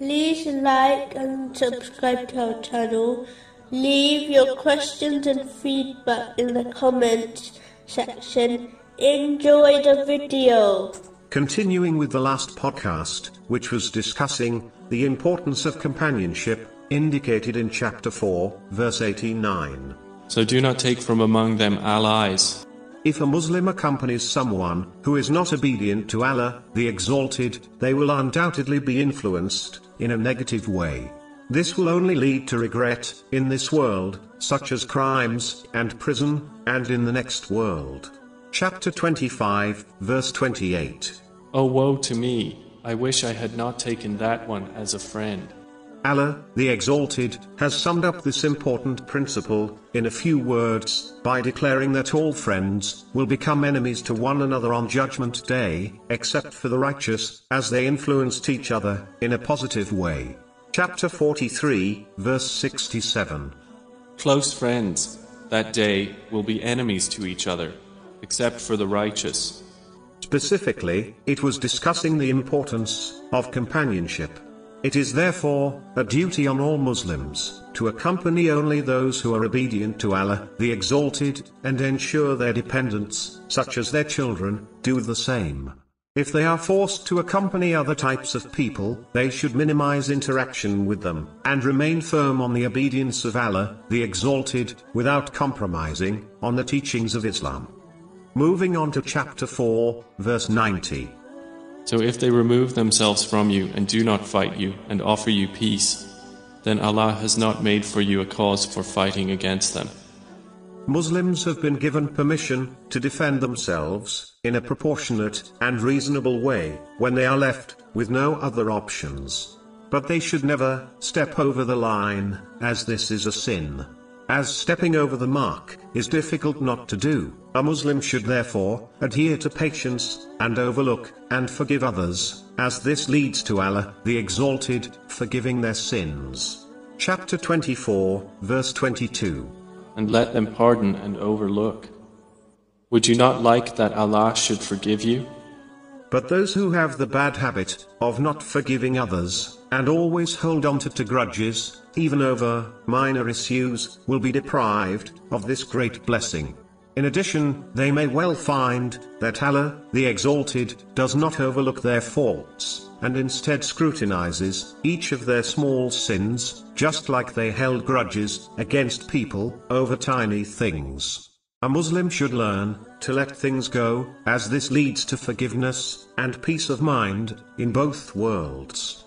to like and subscribe to our channel. Leave your questions and feedback in the comments section. Enjoy the video. Continuing with the last podcast, which was discussing the importance of companionship, indicated in chapter 4, verse 89. So do not take from among them allies. If a Muslim accompanies someone who is not obedient to Allah, the Exalted, they will undoubtedly be influenced in a negative way. This will only lead to regret in this world, such as crimes and prison, and in the next world. Chapter 25, verse 28. Oh woe to me, I wish I had not taken that one as a friend. Allah, the Exalted, has summed up this important principle in a few words by declaring that all friends will become enemies to one another on Judgment Day, except for the righteous, as they influenced each other in a positive way. Chapter 43, verse 67. Close friends, that day, will be enemies to each other, except for the righteous. Specifically, it was discussing the importance of companionship. It is therefore a duty on all Muslims to accompany only those who are obedient to Allah, the Exalted, and ensure their dependents, such as their children, do the same. If they are forced to accompany other types of people, they should minimize interaction with them, and remain firm on the obedience of Allah, the Exalted, without compromising on the teachings of Islam. Moving on to chapter 4, verse 90. So if they remove themselves from you and do not fight you and offer you peace, then Allah has not made for you a cause for fighting against them. Muslims have been given permission to defend themselves in a proportionate and reasonable way when they are left with no other options. But they should never step over the line, as this is a sin. As stepping over the mark is difficult not to do, a Muslim should therefore adhere to patience and overlook and forgive others, as this leads to Allah, the Exalted, forgiving their sins. Chapter 24, verse 22. And let them pardon and overlook. Would you not like that Allah should forgive you? But those who have the bad habit of not forgiving others, and always hold on to, to grudges, even over minor issues, will be deprived of this great blessing. In addition, they may well find that Allah, the Exalted, does not overlook their faults, and instead scrutinizes each of their small sins, just like they held grudges against people over tiny things. A Muslim should learn to let things go, as this leads to forgiveness and peace of mind in both worlds.